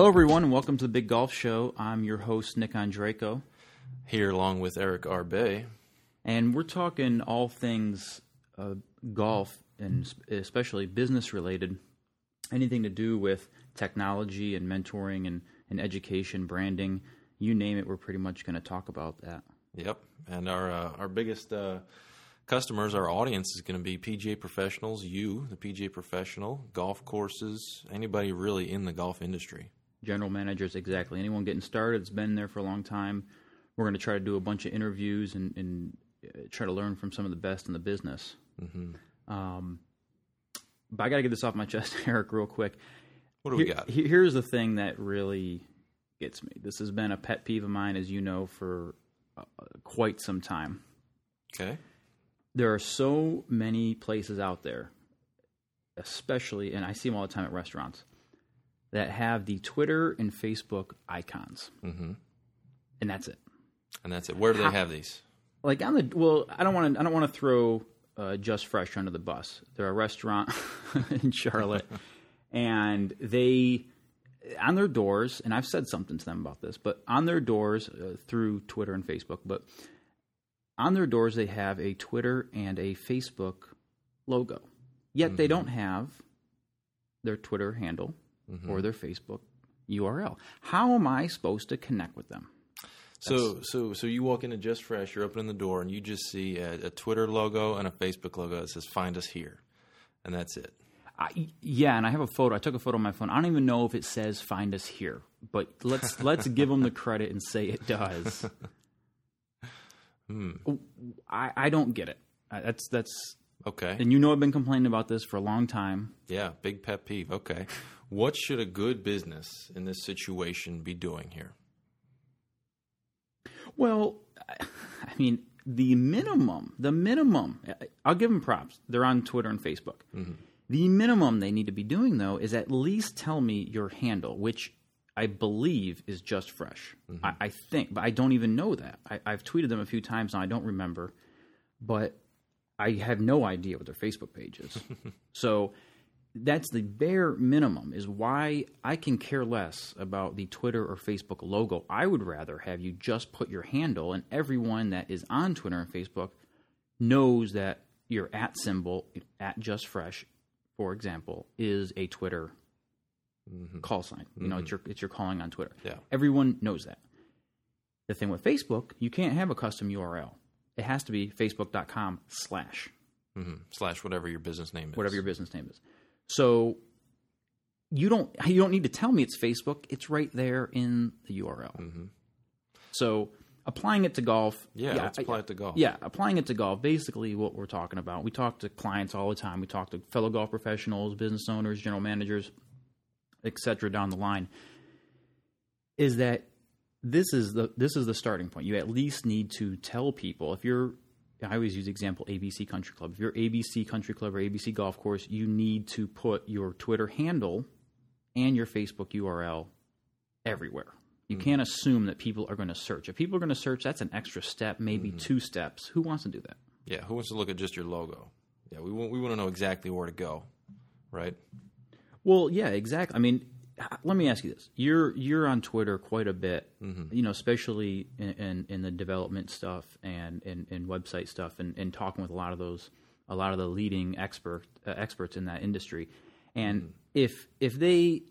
Hello, everyone, and welcome to the Big Golf Show. I'm your host, Nick Andreyko, Here, along with Eric Arbe. and we're talking all things uh, golf and especially business related. Anything to do with technology and mentoring and, and education, branding, you name it, we're pretty much going to talk about that. Yep, and our uh, our biggest uh, customers, our audience is going to be PGA professionals, you, the PGA professional, golf courses, anybody really in the golf industry. General managers, exactly. Anyone getting started, it's been there for a long time. We're going to try to do a bunch of interviews and, and uh, try to learn from some of the best in the business. Um, but I got to get this off my chest, Eric, real quick. What do we Here- got? he- Here's the thing that really gets me. This has been a pet peeve of mine, as you know, for uh, quite some time. Okay. There are so many places out there, especially, and I see them all the time at restaurants, that have the Twitter and Facebook icons, hmm and that's it. And that's it. Where do they have these? Like on the well, I don't want to. I don't want to throw uh, Just Fresh under the bus. They're a restaurant in Charlotte, and they on their doors. And I've said something to them about this, but on their doors uh, through Twitter and Facebook, but on their doors they have a Twitter and a Facebook logo. Yet they don't have their Twitter handle Mm-hmm. or their Facebook URL. How am I supposed to connect with them? So, so, so you walk into Just Fresh, you're opening the door, and you just see a, a Twitter logo and a Facebook logo that says "Find us here," and that's it. I, yeah, and I have a photo. I took a photo on my phone. I don't even know if it says "Find us here," but let's let's give them the credit and say it does. Hmm. I I don't get it. That's that's Okay. and you know I've been complaining about this for a long time. Yeah, big pet peeve. Okay. What should a good business in this situation be doing here? Well, I mean the minimum, the minimum. I'll give them props. They're on Twitter and Facebook. Mm-hmm. The minimum they need to be doing though is at least tell me your handle, which I believe is just fresh. Mm-hmm. I, I think, but I don't even know that. I, I've tweeted them a few times and I don't remember, but I have no idea what their Facebook page is. so that's the bare minimum is why I can care less about the Twitter or Facebook logo. I would rather have you just put your handle and everyone that is on Twitter and Facebook knows that your at symbol at just fresh, for example, is a Twitter call sign. You know, it's your it's your calling on Twitter. Yeah. Everyone knows that. The thing with Facebook, you can't have a custom URL. It has to be facebook.com slash hmm Slash whatever your business name is. whatever your business name is. So you don't you don't need to tell me it's Facebook. It's right there in the URL. So applying it to golf, Mm-hmm. Yeah, let's I- apply it to golf. Yeah, applying it to golf. Basically, what we're talking about. We talk to clients all the time. We talk to fellow golf professionals, business owners, general managers, etc. Down the line, is that this is the this is the starting point. You at least need to tell people if you're. I always use example ABC Country Club. If you're ABC Country Club or ABC Golf Course, you need to put your Twitter handle and your Facebook URL everywhere. You hmm. can't assume that people are going to search. If people are going to search, that's an extra step, maybe hmm. two steps. Who wants to do that? Yeah. Who wants to look at just your logo? Yeah. We want, we want to know exactly where to go, right? Well, yeah, exactly. I mean, let me ask you this: you're you're on Twitter quite a bit, mm-hmm. you know, especially in, in, in the development stuff and and, and website stuff, and, and talking with a lot of those, a lot of the leading expert uh, experts in that industry. And mm-hmm. if if they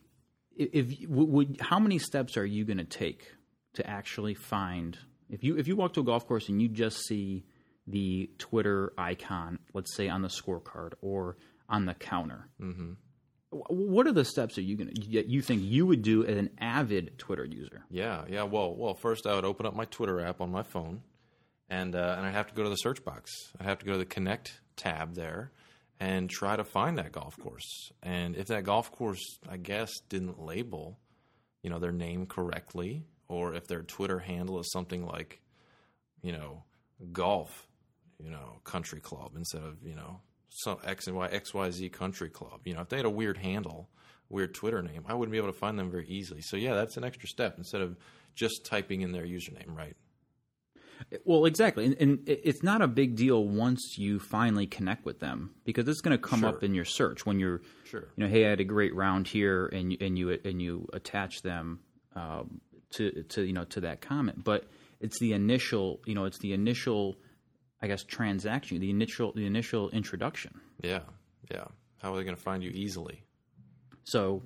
if if- would, how many steps are you going to take to actually find if you if you walk to a golf course and you just see the Twitter icon, let's say on the scorecard or on the counter, Wh- what are the steps that you to you think you would do as an avid Twitter user? Yeah. Yeah. Well, well. First, I would open up my Twitter app on my phone, and uh, and I have to go to the search box. I have to go to the Connect tab there, and try to find that golf course. And if that golf course, I guess, didn't label, you know, their name correctly, or if their Twitter handle is something like, you know, golf, you know, country club instead of you know some X and Y X Y Z country club. You know, if they had a weird handle, weird Twitter name, I wouldn't be able to find them very easily. So yeah, that's an extra step instead of just typing in their username, right? Well, exactly, and, and it's not a big deal once you finally connect with them because it's going to come Sure. up in your search when you're, Sure. you know, hey, I had a great round here, and you, and you and you attach them um, to to you know to that comment. But it's the initial, you know, it's the initial, I guess, transaction, the initial the initial introduction. Yeah, yeah. How are they going to find you easily? So,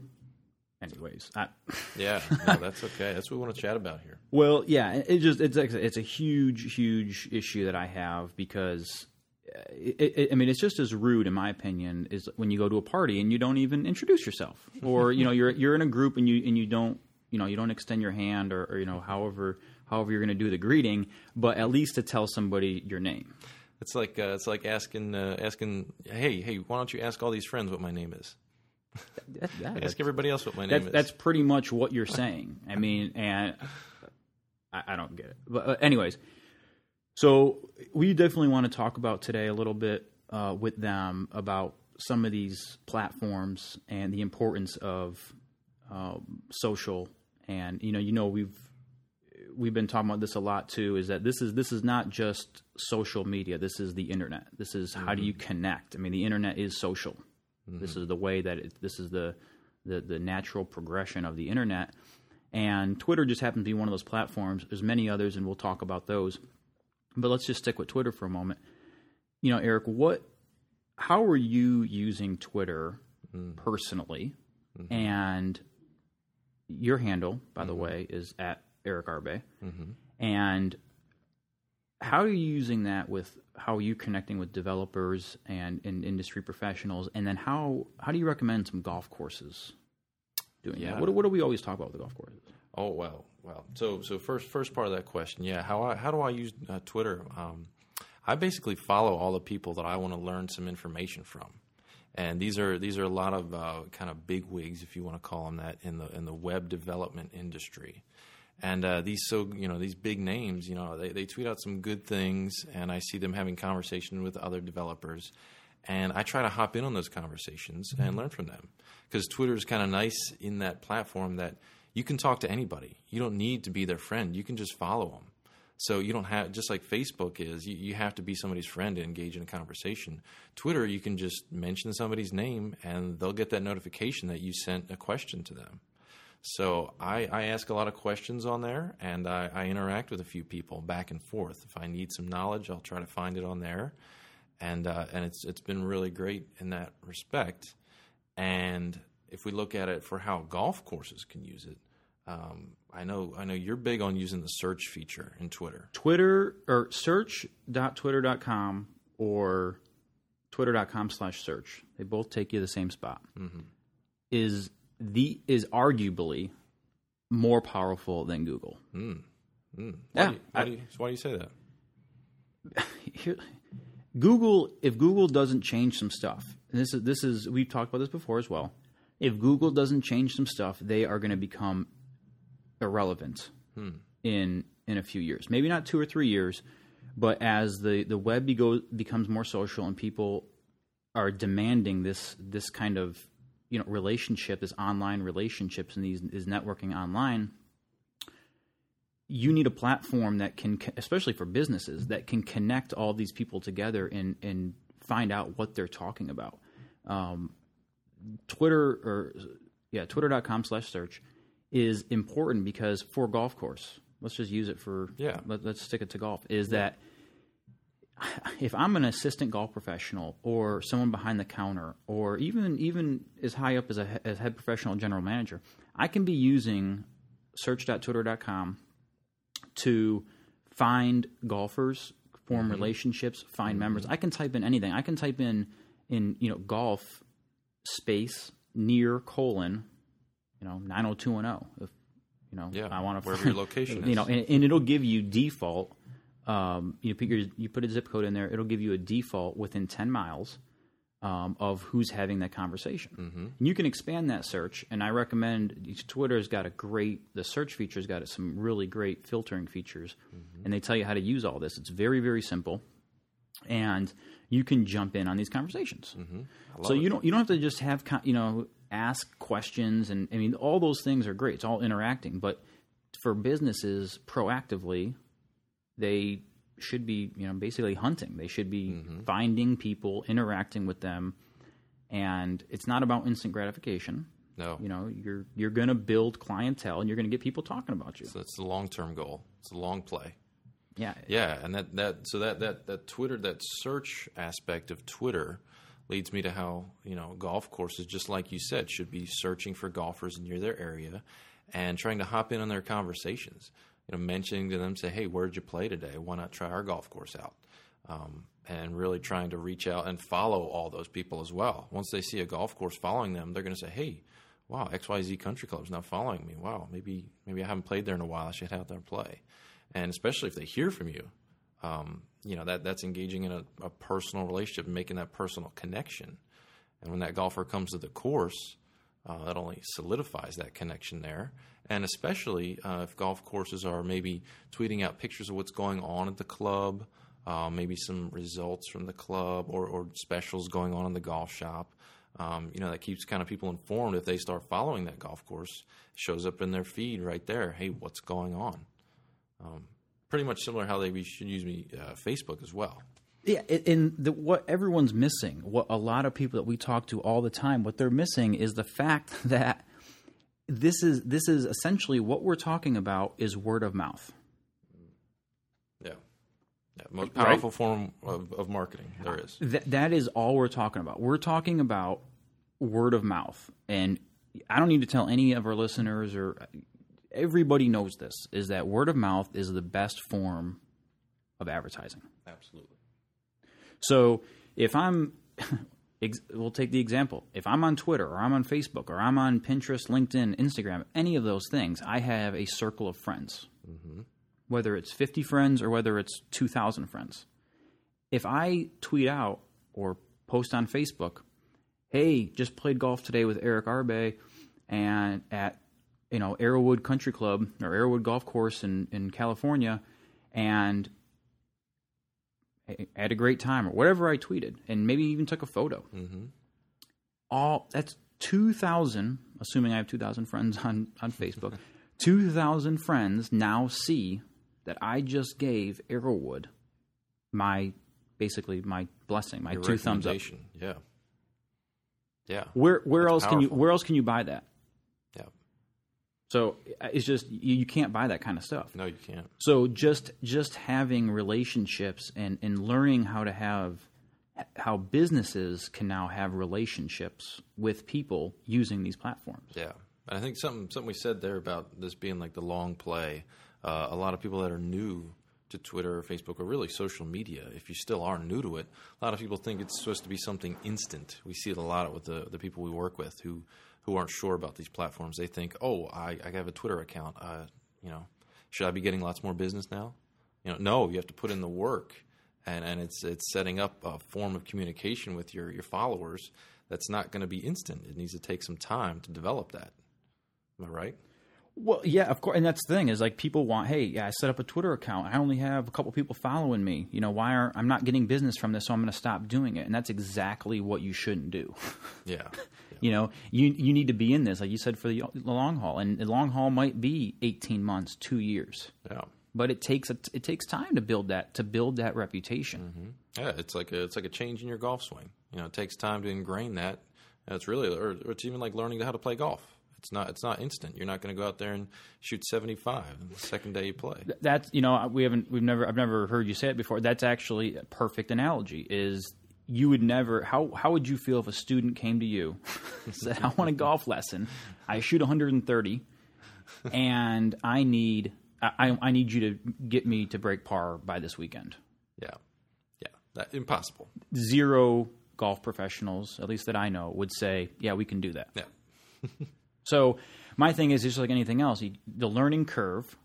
anyways, I, Yeah, no, that's okay. That's what we want to chat about here. Well, yeah, it just it's like I said, it's a huge, huge issue that I have because uh, it, it, I mean it's just as rude, in my opinion, is when you go to a party and you don't even introduce yourself, or you know you're you're in a group and you and you don't you know you don't extend your hand or, or you know however however you're going to do the greeting, but at least to tell somebody your name. It's like uh, it's like asking uh, asking, hey, hey, why don't you ask all these friends what my name is? That, that, Ask everybody else what my name that's, is. that's pretty much what you're saying. I mean, and I, I don't get it. But uh, anyways, so we definitely want to talk about today a little bit uh, with them about some of these platforms and the importance of um, social. And you know, you know, we've we've been talking about this a lot too. Is that this is this is not just social media. This is the internet. This is how do you mm-hmm. connect? I mean, the internet is social. This mm-hmm. is the way that it, this is the, the the natural progression of the internet. And Twitter just happens to be one of those platforms. There's many others, and we'll talk about those. But let's just stick with Twitter for a moment. You know, Eric, what? How are you using Twitter mm. personally? Mm-hmm. And your handle, by the way, is at Eric Arbe. And how are you using that with how are you connecting with developers and, and industry professionals? And then how how do you recommend some golf courses doing Yeah. that? What, what do we always talk about with the golf courses? Oh well, well. So so first first part of that question, yeah. How I, how do I use uh, Twitter? Um, I basically follow all the people that I want to learn some information from, and these are these are a lot of uh, kind of big wigs, if you want to call them that, in the in the web development industry. And uh, these so you know these big names, you know, they, they tweet out some good things, and I see them having conversation with other developers, and I try to hop in on those conversations and learn from them because Twitter is kind of nice in that platform that you can talk to anybody. You don't need to be their friend. You can just follow them. So you don't have just like Facebook is. You, you have to be somebody's friend to engage in a conversation. Twitter, you can just mention somebody's name and they'll get that notification that you sent a question to them. So I, I ask a lot of questions on there, and I, I interact with a few people back and forth. If I need some knowledge, I'll try to find it on there, and uh, and it's it's been really great in that respect. And if we look at it for how golf courses can use it, um, I know I know you're big on using the search feature in Twitter. Twitter or search.twitter.com or twitter.com slash search. They both take you to the same spot. Is the is arguably more powerful than Google. Hmm. Hmm. Why Yeah, do you, why, do you, why do you say that? Here, Google, if Google doesn't change some stuff, and this is this is we've talked about this before as well. If Google doesn't change some stuff, they are going to become irrelevant hmm. in in a few years. Maybe not two or three years, but as the the web be becomes more social and people are demanding this this kind of you know relationship, this online relationships and these is networking online you need a platform that can, especially for businesses, that can connect all these people together and and find out what they're talking about. Um, Twitter or yeah, twitter.com slash search is important because for golf course, let's just use it for Yeah. Let, let's stick it to golf. Is that if I'm an assistant golf professional or someone behind the counter or even even as high up as a as head professional general manager, I can be using search.twitter.com to find golfers, form mm-hmm. relationships, find mm-hmm. members. I can type in anything. I can type in in you know golf space near colon you know 90210 if you know Yeah, I want to wherever your location you is. know and, and it'll give you default um, you put your, you put a zip code in there it'll give you a default within 10 miles um, of who's having that conversation Mm-hmm. and you can expand that search and i recommend twitter's got a great the search feature's got some really great filtering features Mm-hmm. and they tell you how to use all this it's very very simple and you can jump in on these conversations Mm-hmm. so you don't you don't have to just have you know ask questions and I mean all those things are great. It's all interacting, but for businesses proactively, they should be you know basically hunting. They should be mm-hmm. finding people, interacting with them, and it's not about instant gratification. No, You know, you're you're going to build clientele and you're going to get people talking about you. so that's the long term goal. It's a long play. Yeah, Yeah, and that, that so that, that that Twitter that search aspect of Twitter leads me to how you know golf courses, just like you said, should be searching for golfers near their area and trying to hop in on their conversations. You know, mentioning to them, say, "Hey, where did you play today? Why not try our golf course out?" Um, and really trying to reach out and follow all those people as well. Once they see a golf course following them, they're going to say, "Hey, wow, XYZ Country Club's now following me. Wow, maybe maybe I haven't played there in a while. I should head out there and play." And especially if they hear from you, um, you know that that's engaging in a, a personal relationship, making that personal connection. And when that golfer comes to the course, uh, that only solidifies that connection there. And especially uh, if golf courses are maybe tweeting out pictures of what's going on at the club, uh, maybe some results from the club or, or specials going on in the golf shop. Um, you know, that keeps kind of people informed. If they start following that golf course, shows up in their feed right there. Hey, what's going on? Um, pretty much similar how they should use me uh, Facebook as well. Yeah, and the, what everyone's missing, what a lot of people that we talk to all the time, what they're missing is the fact that this is this is essentially what we're talking about is word of mouth. Yeah. Yeah, most powerful form of, of marketing there is. That that is all we're talking about. We're talking about word of mouth, and I don't need to tell any of our listeners or everybody knows this is that word of mouth is the best form of advertising. Absolutely. So if I'm, we'll take the example. If I'm on Twitter or I'm on Facebook or I'm on Pinterest, LinkedIn, Instagram, any of those things, I have a circle of friends. Mm-hmm. Whether it's 50 friends or whether it's 2,000 friends. If I tweet out or post on Facebook, hey, just played golf today with Eric Arbe and at you know Arrowwood Country Club or Arrowwood Golf Course in, in California and I had a great time or whatever I tweeted and maybe even took a photo. Mm-hmm. All that's 2,000, assuming I have 2,000 friends on, on Facebook, 2,000 friends now see that I just gave Arrowwood my basically my blessing, my Your two thumbs up. Yeah. Yeah. Where where else can you where else can you buy that? So uh, it's just you, you can't buy that kind of stuff. No, you can't. So just just having relationships and and learning how to have how businesses can now have relationships with people using these platforms. Yeah, and I think something something we said there about this being like the long play. Uh, a lot of people that are new to Twitter or Facebook or really social media, if you still are new to it, a lot of people think it's supposed to be something instant. We see it a lot with the the people we work with who who aren't sure about these platforms. They think, oh, I, I have a Twitter account. Uh, you know, should I be getting lots more business now? You know, no, you have to put in the work, and and it's it's setting up a form of communication with your your followers that's not going to be instant. It needs to take some time to develop that. Am I right? Well, yeah, of course, and that's the thing is like people want, hey, yeah, I set up a Twitter account. I only have a couple people following me. You know, why aren't I'm not getting business from this? So I'm going to stop doing it. And that's exactly what you shouldn't do. Yeah. you know, you you need to be in this, like you said, for the, the long haul. And the long haul might be 18 months, two years, Yeah. but it takes a, it takes time to build that to build that reputation. Mm-hmm. Yeah, it's like a it's like a change in your golf swing. You know, it takes time to ingrain that. It's really, or, or it's even like learning how to play golf. It's not it's not instant. You're not going to go out there and shoot 75 the second day you play. That's you know we haven't we've never I've never heard you say it before. That's actually a perfect analogy. Is you would never how how would you feel if a student came to you said I want a golf lesson, I shoot 130, and I need I I need you to get me to break par by this weekend. Yeah, yeah, that impossible. Zero golf professionals, at least that I know, would say, yeah, we can do that. Yeah, So my thing is just like anything else. The learning curve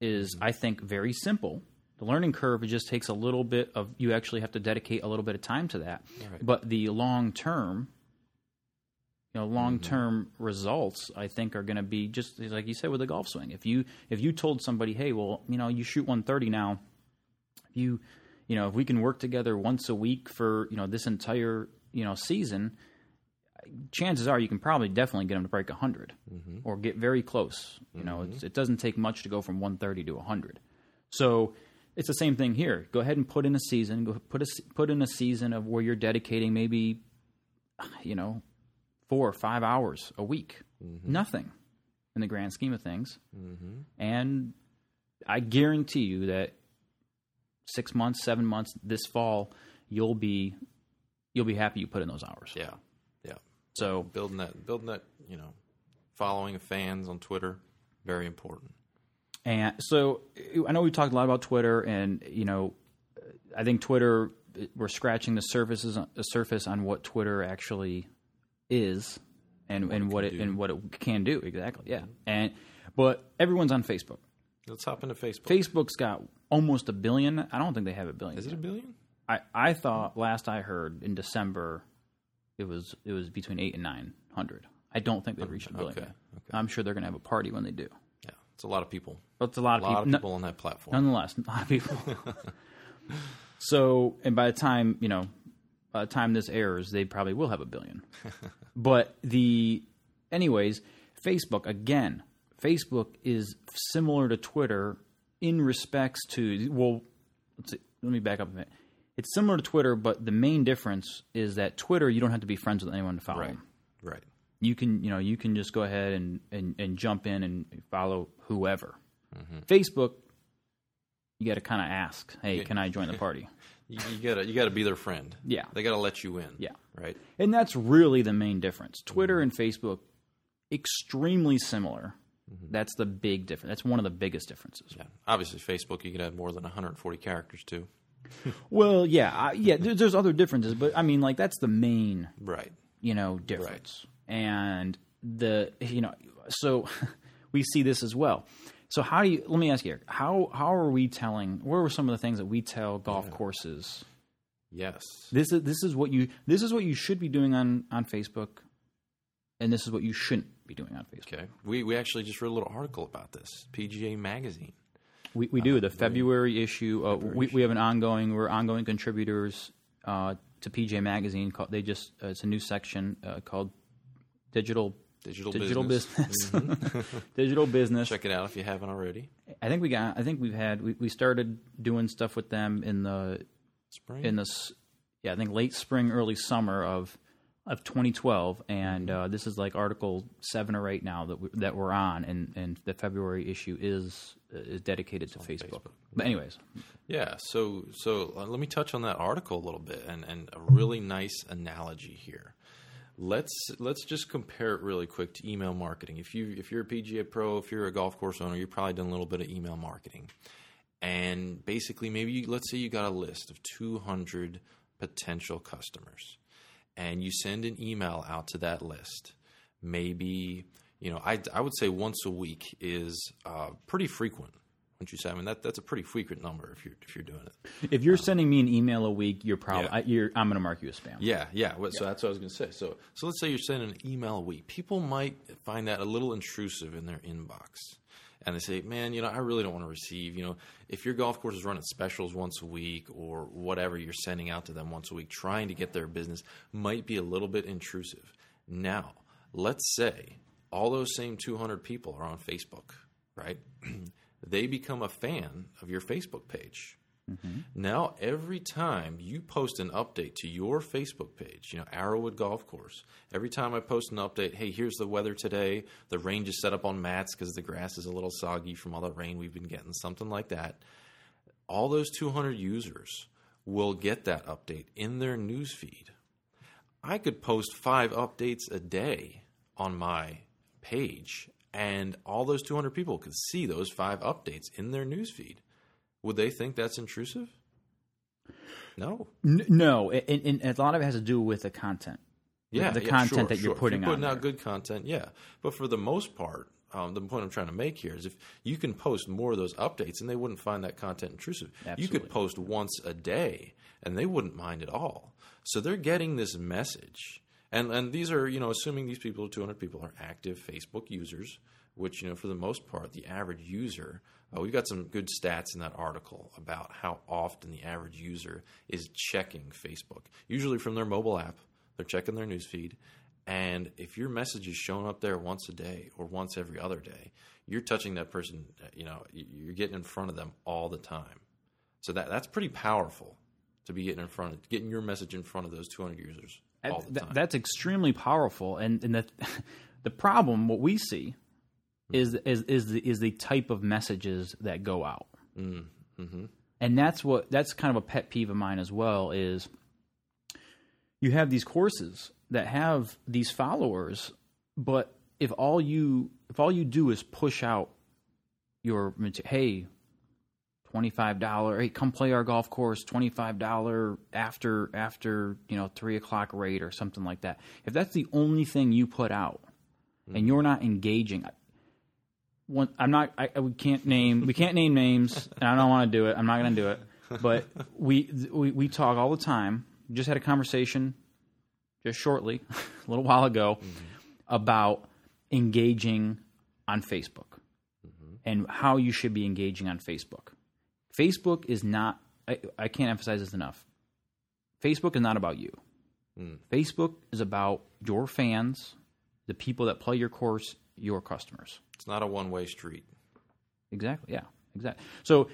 is, I think, very simple. The learning curve it just takes a little bit of you actually have to dedicate a little bit of time to that. Right. But the long term, you know, long mm-hmm. term results I think are going to be just like you said with the golf swing. If you if you told somebody, hey, well, you know, you shoot 130 now, if you you know, if we can work together once a week for you know this entire you know season, chances are you can probably definitely get them to break 100 mm-hmm. or get very close. You know, mm-hmm. it's, it doesn't take much to go from 130 to 100. So it's the same thing here. Go ahead and put in a season. Go put a put in a season of where you're dedicating maybe, you know, four or five hours a week. Mm-hmm. Nothing in the grand scheme of things. And I guarantee you that six months, seven months this fall, you'll be you'll be happy you put in those hours. Yeah, yeah. So Building that, building that, you know, following of fans on Twitter, very important. And so I know we talked a lot about Twitter, and you know, I think Twitter we're scratching the surfaces the surface on what Twitter actually is, and and what it, and what it can do exactly. Yeah, mm-hmm. and but everyone's on Facebook. Let's hop into Facebook. Facebook's got almost a billion. I don't think they have a billion. Is it a billion? I I thought last I heard in December, it was it was between eight and nine hundred. I don't think they've mm, reached a billion. Okay, okay. I'm sure they're going to have a party when they do. It's a lot of people. It's a lot A of lot people. of people on that platform. nonetheless, a lot of people. so, and by the time you know, by the time this airs, they probably will have a billion. but the, anyways, Facebook again. Facebook is similar to Twitter in respects to well, let's see, let me back up a minute. It's similar to Twitter, but the main difference is that Twitter you don't have to be friends with anyone to follow. right, them. right. You can you know you can just go ahead and and, and jump in and follow whoever. Mm-hmm. Facebook, you got to kind of ask, hey, can I join the party? You, you gotta, you gotta be their friend. Yeah. they gotta let you in. Yeah. right. And that's really the main difference. Twitter and Facebook, extremely similar. That's the big difference. That's one of the biggest differences. Yeah, obviously Facebook you could add more than 140 characters to. Well, yeah, I, yeah. There's, there's other differences, but I mean, like that's the main, Right. you know, difference. And the, you know, so we see this as well. So how do you? Let me ask you, how how are we telling? What are some of the things that we tell golf courses? Yes. This is this is what you this is what you should be doing on on Facebook, and this is what you shouldn't be doing on Facebook. Okay. We we actually just wrote a little article about this. PGA Magazine. We we do the February issue. Uh, we we have an ongoing. We're ongoing contributors uh, to PGA Magazine. Called, they just uh, it's a new section uh, called Digital Digital, Digital business. Mm-hmm. Digital Business. Check it out if you haven't already. I think we got. I think we've had. We, we started doing stuff with them in the Spring. in this. Yeah, I think late spring, early summer of of 2012, and uh, this is like article seven or eight now that we, that we're on, and and the February issue is is dedicated to Facebook. But anyways, Yeah, so so uh, let me touch on that article a little bit and, and a really nice analogy here. Let's let's just compare it really quick to email marketing. If you if you're a PGA pro, if you're a golf course owner, you've probably done a little bit of email marketing. And basically maybe you, let's say you got a list of 200 potential customers and you send an email out to that list. Maybe, you know, I, I would say once a week is uh, pretty frequent. Wouldn't you say? I mean, that, that's a pretty frequent number if you're if you're doing it. if you're sending me an email a week, you're probably Yeah. I, you're, I'm going to mark you as spam. Yeah, yeah. So that's what I was going to say. So so let's say you're sending an email a week. People might find that a little intrusive in their inbox. And they say, man, you know, I really don't want to receive, you know, if your golf course is running specials once a week or whatever you're sending out to them once a week, trying to get their business might be a little bit intrusive. Now, let's say all those same 200 people are on Facebook, right? they become a fan of your Facebook page. Mm-hmm. Now, every time you post an update to your Facebook page, you know, Arrowwood Golf Course, every time I post an update, hey, here's the weather today. The rain just set up on mats because the grass is a little soggy from all the rain we've been getting, something like that. All those 200 users will get that update in their newsfeed. I could post five updates a day on my page, and all those 200 people could see those five updates in their newsfeed. Would they think that's intrusive? No. N- no, and, and a lot of it has to do with the content. Yeah, the yeah, content sure, that you're. If putting you're putting out good content, yeah. But for the most part, um, the point I'm trying to make here is if you can post more of those updates, and they wouldn't find that content intrusive. You could post once a day, and they wouldn't mind at all. So they're getting this message, and and these are you know assuming these people, 200 people, are active Facebook users, which you know for the most part, the average user. Uh, we've got some good stats in that article about how often the average user is checking Facebook. Usually from their mobile app, they're checking their newsfeed. And if your message is showing up there once a day or once every other day, you're touching that person. uh, You know, you're getting in front of them all the time. So that that's pretty powerful to be getting in front of getting your message in front of those 200 users all the time. that's extremely powerful, and and the the problem what we see is is is the, is the type of messages that go out, Mm, mm-hmm. and that's what that's kind of a pet peeve of mine as well. Is you have these courses that have these followers, but if all you if all you do is push out your hey twenty five dollar hey come play our golf course twenty five dollar after after you know three o'clock rate or something like that. If that's the only thing you put out and mm-hmm. you're not engaging one I'm not I, I- we can't name we can't name names and I don't want to do it I'm not going to do it but we, we we talk all the time. Just had a conversation just shortly a little while ago mm-hmm. about engaging on Facebook mm-hmm. and how you should be engaging on Facebook. Facebook is not, I, I can't emphasize this enough. Facebook is not about you. Facebook is about your fans, the people that play your course, your customers. It's not a one way street. Exactly. Yeah. Exactly. So,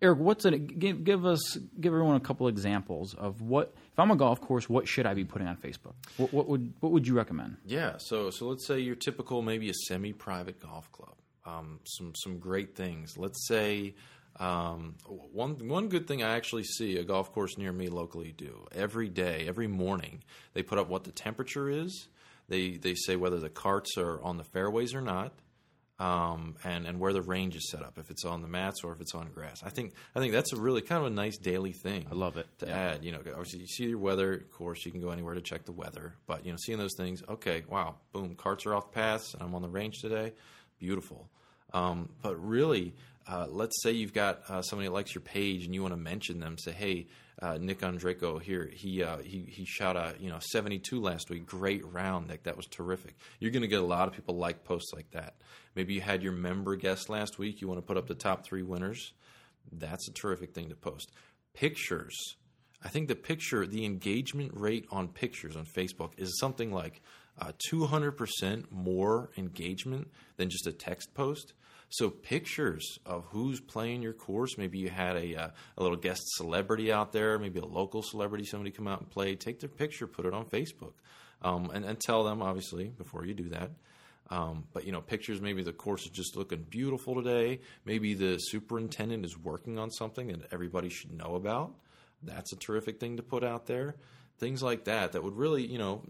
Eric, what's it? Give, give us, give everyone a couple examples of what. If I'm a golf course, what should I be putting on Facebook? What, what would what would you recommend? Yeah, so so let's say your typical maybe a semi-private golf club. Um, some some great things. Let's say um, one one good thing I actually see a golf course near me locally do every day, every morning. They put up what the temperature is. They they say whether the carts are on the fairways or not. Um, and and where the range is set up, if it's on the mats or if it's on grass. I think I think that's a really kind of a nice daily thing. I love it. to add. You know, obviously you see your weather. Of course, you can go anywhere to check the weather. But you know, seeing those things, okay, wow, boom, carts are off paths, and I'm on the range today. Beautiful. Um, but really, uh, let's say you've got uh, somebody that likes your page, and you want to mention them. Say, hey, uh, Nick Andreyko here. He uh, he he shot a you know 72 last week. Great round, Nick. That was terrific. You're going to get a lot of people like posts like that. Maybe you had your member guest last week. You want to put up the top three winners. That's a terrific thing to post. Pictures. I think the picture, the engagement rate on pictures on Facebook is something like uh, 200% more engagement than just a text post. So pictures of who's playing your course. Maybe you had a uh, a little guest celebrity out there, maybe a local celebrity, somebody come out and play. Take their picture, put it on Facebook, um, and, and tell them obviously before you do that. Um, but you know, pictures. Maybe the course is just looking beautiful today. Maybe the superintendent is working on something that everybody should know about. That's a terrific thing to put out there. Things like that that would really, you know,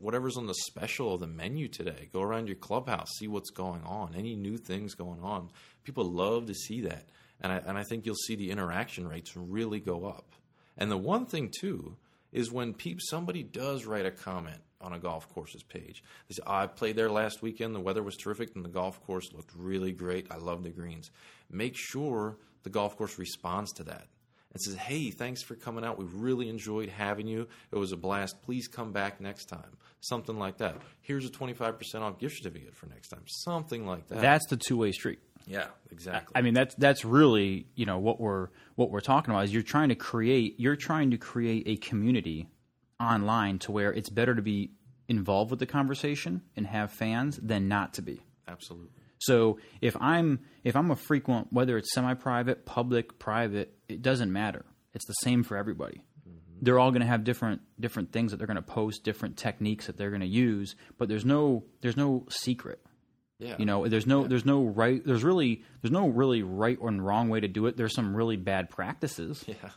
whatever's on the special of the menu today. Go around your clubhouse, see what's going on. Any new things going on. People love to see that, and I and I think you'll see the interaction rates really go up. And the one thing too is when peep somebody does write a comment on a golf course's page. They say, oh, I played there last weekend. The weather was terrific, and the golf course looked really great. I love the greens. Make sure the golf course responds to that and says, Hey, thanks for coming out. We really enjoyed having you. It was a blast. Please come back next time. Something like that. Here's a 25% off gift certificate for next time. Something like that. That's the two way street. yeah, exactly. I mean that's that's really you know what we're what we're talking about is you're trying to create you're trying to create a community online to where it's better to be involved with the conversation and have fans than not to be. Absolutely. So if I'm if I'm a frequent whether it's semi-private, public, private, it doesn't matter. It's the same for everybody. Mm-hmm. They're all going to have different different things that they're going to post, different techniques that they're going to use, but there's no there's no secret. Yeah. You know, there's no there's no right there's really there's no really right or wrong way to do it. There's some really bad practices, Yeah.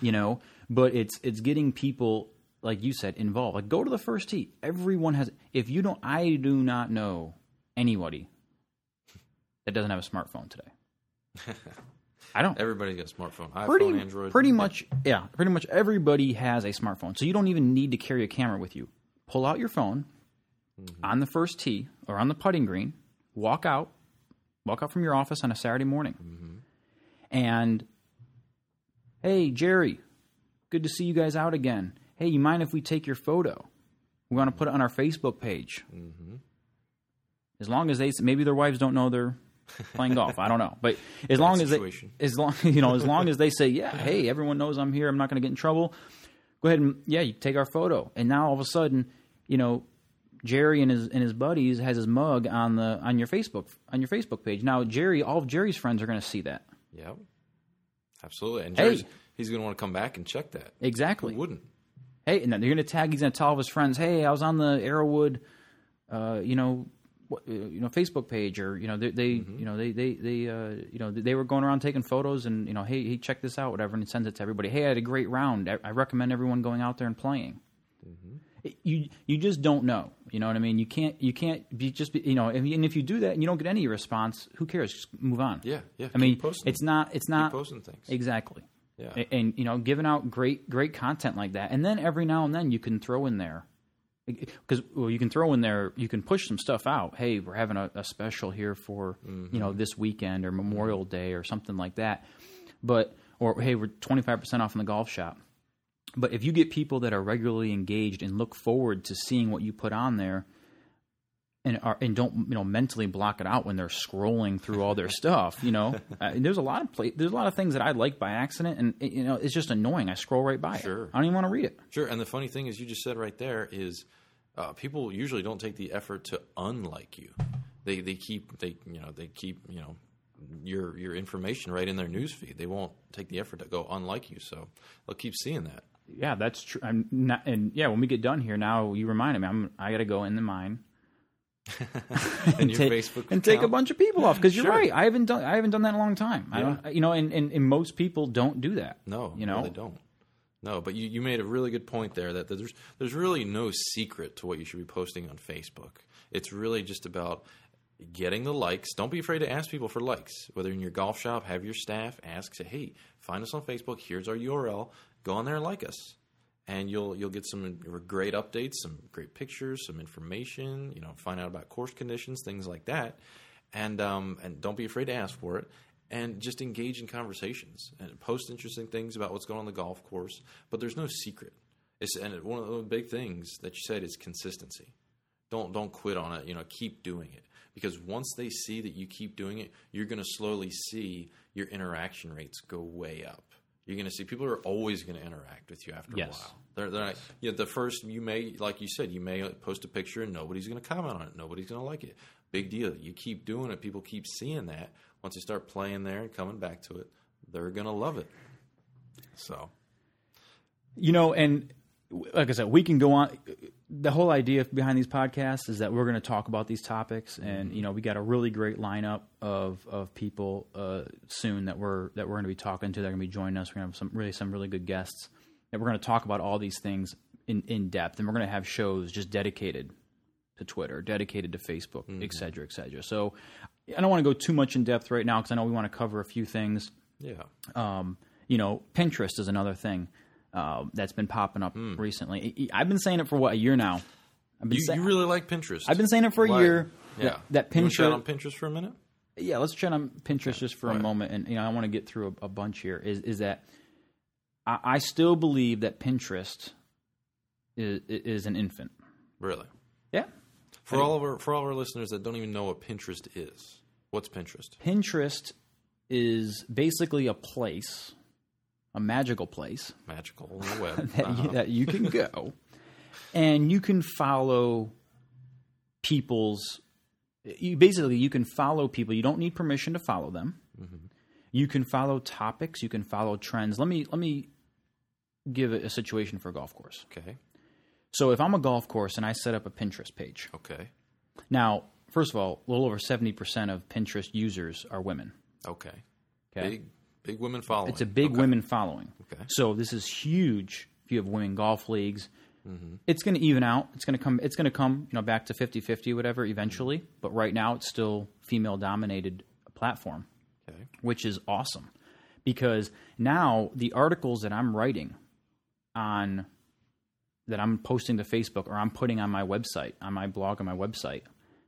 you know, but it's it's getting people like you said involved. Like go to the first tee. Everyone has if you don't I do not know anybody that doesn't have a smartphone today. I don't. Everybody's got a smartphone. iPhone, Pretty, Android. pretty much, yeah. Pretty much everybody has a smartphone, so you don't even need to carry a camera with you. Pull out your phone Mm-hmm. on the first tee or on the putting green, walk out, walk out from your office on a Saturday morning, Mm-hmm. and hey, Jerry, good to see you guys out again. Hey, you mind if we take your photo? We want to put it on our Facebook page. Mm-hmm. As long as they, maybe their wives don't know they're playing golf. I don't know, but as long as they, as long you know, as long as they say, yeah, hey, everyone knows I'm here. I'm not going to get in trouble. Go ahead and yeah, you take our photo. And now all of a sudden, you know, Jerry and his and his buddies has his mug on the on your Facebook on your Facebook page. Now Jerry, all of Jerry's friends are going to see that. Yep. Absolutely. And Hey. Jerry's, he's going to want to come back and check that. Exactly. Who wouldn't? Hey, and then they're going to tag. He's going to tell all of his friends, "Hey, I was on the Arrowwood, uh, you know, Uh, you know, Facebook page, or you know, they, they mm-hmm. you know, they, they, they, uh, you know, they were going around taking photos, and you know, hey, hey, check this out, whatever, and he sends it to everybody. Hey, I had a great round. I, I recommend everyone going out there and playing. Mm-hmm. It- You you just don't know. You know what I mean? You can't you can't be just be, you know. And if you do that and you don't get any response, who cares? Just move on. Yeah, yeah. I mean, posting. it's not it's not posting things. exactly. Yeah. A- and, you know, giving out great great content like that, and then every now and then you can throw in there because well, you can throw in there you can push some stuff out. Hey, we're having a, a special here for you know mm-hmm. this weekend or Memorial mm-hmm. Day or something like that. But or hey, we're twenty five percent off in the golf shop. But if you get people that are regularly engaged and look forward to seeing what you put on there, and are and don't you know mentally block it out when they're scrolling through all their stuff, you know, uh, there's a lot of pla there's a lot of things that I like by accident, and it- you know it's just annoying. I scroll right by Sure. it. I don't even want to read it. Sure. And the funny thing is, you just said right there is uh, people usually don't take the effort to unlike you. They they keep they you know they keep you know your your information right in their news feed. They won't take the effort to go unlike you. So they'll keep seeing that. Yeah, that's true. I'm not, and yeah, when we get done here, now you reminded me. I'm I got to go in the mine And your take, Facebook and take a bunch of people off because you're Sure. right. I haven't done I haven't done that in a long time. I don't, you know, and, and, and most people don't do that. No, you no, know, they don't. No, but you, you made a really good point there that there's there's really no secret to what you should be posting on Facebook. It's really just about getting the likes. Don't be afraid to ask people for likes. Whether in your golf shop, have your staff ask, say, "Hey, find us on Facebook. Here's our URL. Go on there and like us." And you'll you'll get some great updates, some great pictures, some information. You know, find out about course conditions, things like that. And um, and don't be afraid to ask for it and just engage in conversations and post interesting things about what's going on the golf course. But there's no secret. It's and one of the big things that you said is consistency. Don't don't quit on it. You know, keep doing it because once they see that you keep doing it, you're going to slowly see your interaction rates go way up. You're going to see people are always going to interact with you after Yes. a while. They're, they're not, you know, the first you may, like you said, you may post a picture and nobody's going to comment on it. Nobody's going to like it. Big deal. You keep doing it. People keep seeing that. Once you start playing there and coming back to it, they're going to love it. So you know, and like I said, we can go on. The whole idea behind these podcasts is that we're going to talk about these topics, and you know, we got a really great lineup of of people uh, soon that we're that we're going to be talking to. They're going to be joining us. We're going to have some really some really good guests, and we're going to talk about all these things in in depth. And we're going to have shows just dedicated to Twitter, dedicated to Facebook, et cetera, et cetera. So I don't want to go too much in depth right now because I know we want to cover a few things. yeah, Um, you know, Pinterest is another thing uh, that's been popping up recently. I- I've been saying it for what a year now. I've been you, saying you really like Pinterest. I've been saying it for a Why? year. Yeah, That, that Pinterest. on Pinterest for a minute. yeah, let's chat on Pinterest just for a Right. moment, and you know, I want to get through a, a bunch here. Is is that I, I still believe that Pinterest is is an infant. Really. Yeah, For all of our for all of our listeners that don't even know what Pinterest is, what's Pinterest? Pinterest is basically a place, a magical place. Magical web. that, Uh-huh. you, that you can go. And you can follow people's you basically you can follow people. You don't need permission to follow them. You can follow topics. You can follow trends. Let me let me give a, a situation for a golf course. Okay. so if i'm a golf course and i set up a pinterest page. Okay. now first of all a little over 70% of pinterest users are women. Okay. okay. Big big women following. It's a big Okay. women following. Okay. So this is huge if you have women golf leagues. Mm-hmm. It's going to even out. It's going to come it's going to come, you know, back to 50-50 whatever eventually, Mm-hmm. but right now it's still female dominated platform, Okay. which is awesome. Because now the articles that I'm writing on that I'm posting to Facebook or I'm putting on my website, on my blog on my website.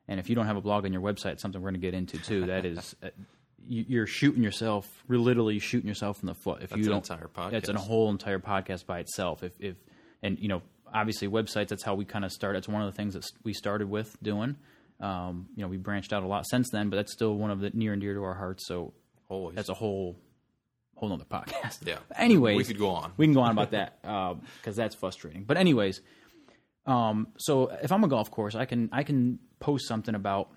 And if you don't have a blog on your website, it's something we're going to get into too. That is you're shooting yourself, you're literally shooting yourself in the foot if That's you an don't. entire podcast. That's a whole entire podcast by itself. If if and you know obviously websites. That's how we kind of started. That's one of the things that we started with doing. Um, you know, we branched out a lot since then, but that's still one of the near and dear to our hearts. So Always. that's a whole whole other podcast. yeah. Anyways, we could go on. we can go on about that because that's frustrating. But anyways, um, so if I'm a golf course, I can I can post something about,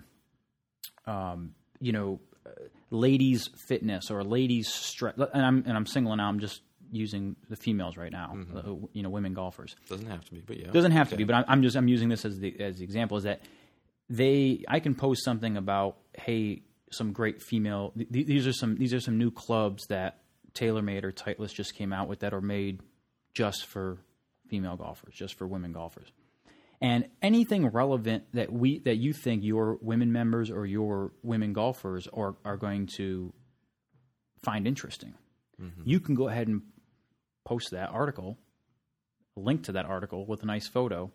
um, you know, ladies fitness or ladies stress. And I'm and I'm singling out. I'm just using the females right now. uh, you know, women golfers. Doesn't have to be, but yeah. Doesn't have to be, but I'm, I'm just I'm using this as the as the example is that they I can post something about hey some great female th- these are some these are some new clubs that TaylorMade or Titleist just came out with that are made just for female golfers, just for women golfers. And anything relevant that we that you think your women members or your women golfers are are going to find interesting, mm-hmm. you can go ahead and post that article, a link to that article with a nice photo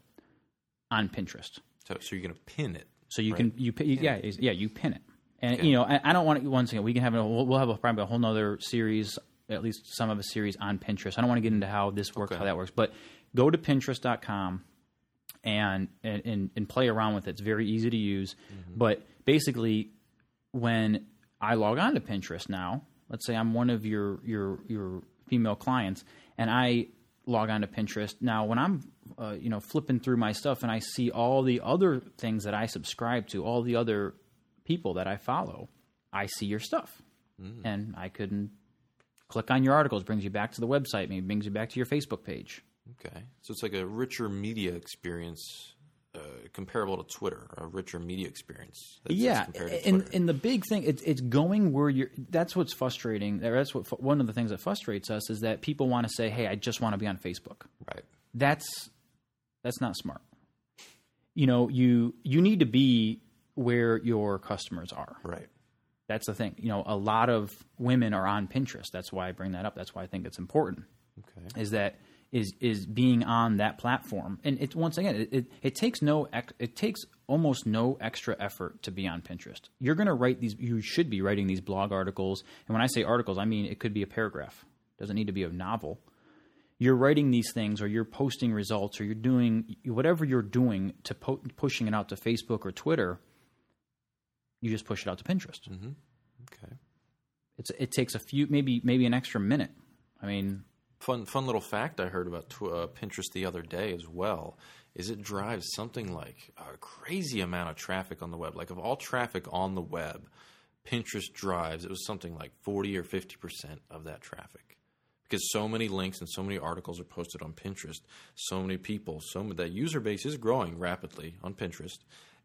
on Pinterest. So, so you're going to pin it. So you can you, yeah yeah you pin it, and you know I, I don't want to once again we can have a we'll, we'll have a, probably a whole nother series at least some of a series on Pinterest. I don't want to get into how this works Okay. how that works, but go to Pinterest.com and and and, play around with it. It's very easy to use, but basically when I log on to Pinterest now, let's say I'm one of your your your female clients, and I log on to Pinterest now. When I'm uh, you know flipping through my stuff and I see all the other things that I subscribe to, all the other people that I follow, I see your stuff, and I couldn't click on your articles. Brings you back to the website. Maybe brings you back to your Facebook page. Okay. So it's like a richer media experience, uh, comparable to Twitter, a richer media experience. That's, yeah, that's and and the big thing it's it's going where you're. That's what's frustrating. That's what one of the things that frustrates us is that people want to say, "Hey, I just want to be on Facebook." right. That's that's not smart. You know, you you need to be where your customers are. Right. That's the thing. You know, a lot of women are on Pinterest. That's why I bring that up. That's why I think it's important. Okay. Is that is is being on that platform, and it once again, it, it, it takes no ex, it takes almost no extra effort to be on Pinterest. You're going to write these. You should be writing these blog articles, and when I say articles, I mean it could be a paragraph. It doesn't need to be a novel. You're writing these things, or you're posting results, or you're doing whatever you're doing to po- pushing it out to Facebook or Twitter. You just push it out to Pinterest. Mm-hmm. Okay. It's it takes a few, maybe maybe an extra minute. I mean, Fun, fun little fact I heard about tw- uh, Pinterest the other day as well is it drives something like a crazy amount of traffic on the web. Like of all traffic on the web, Pinterest drives it was something like forty or fifty percent of that traffic because so many links and so many articles are posted on Pinterest. So many people, so many, that user base is growing rapidly on Pinterest,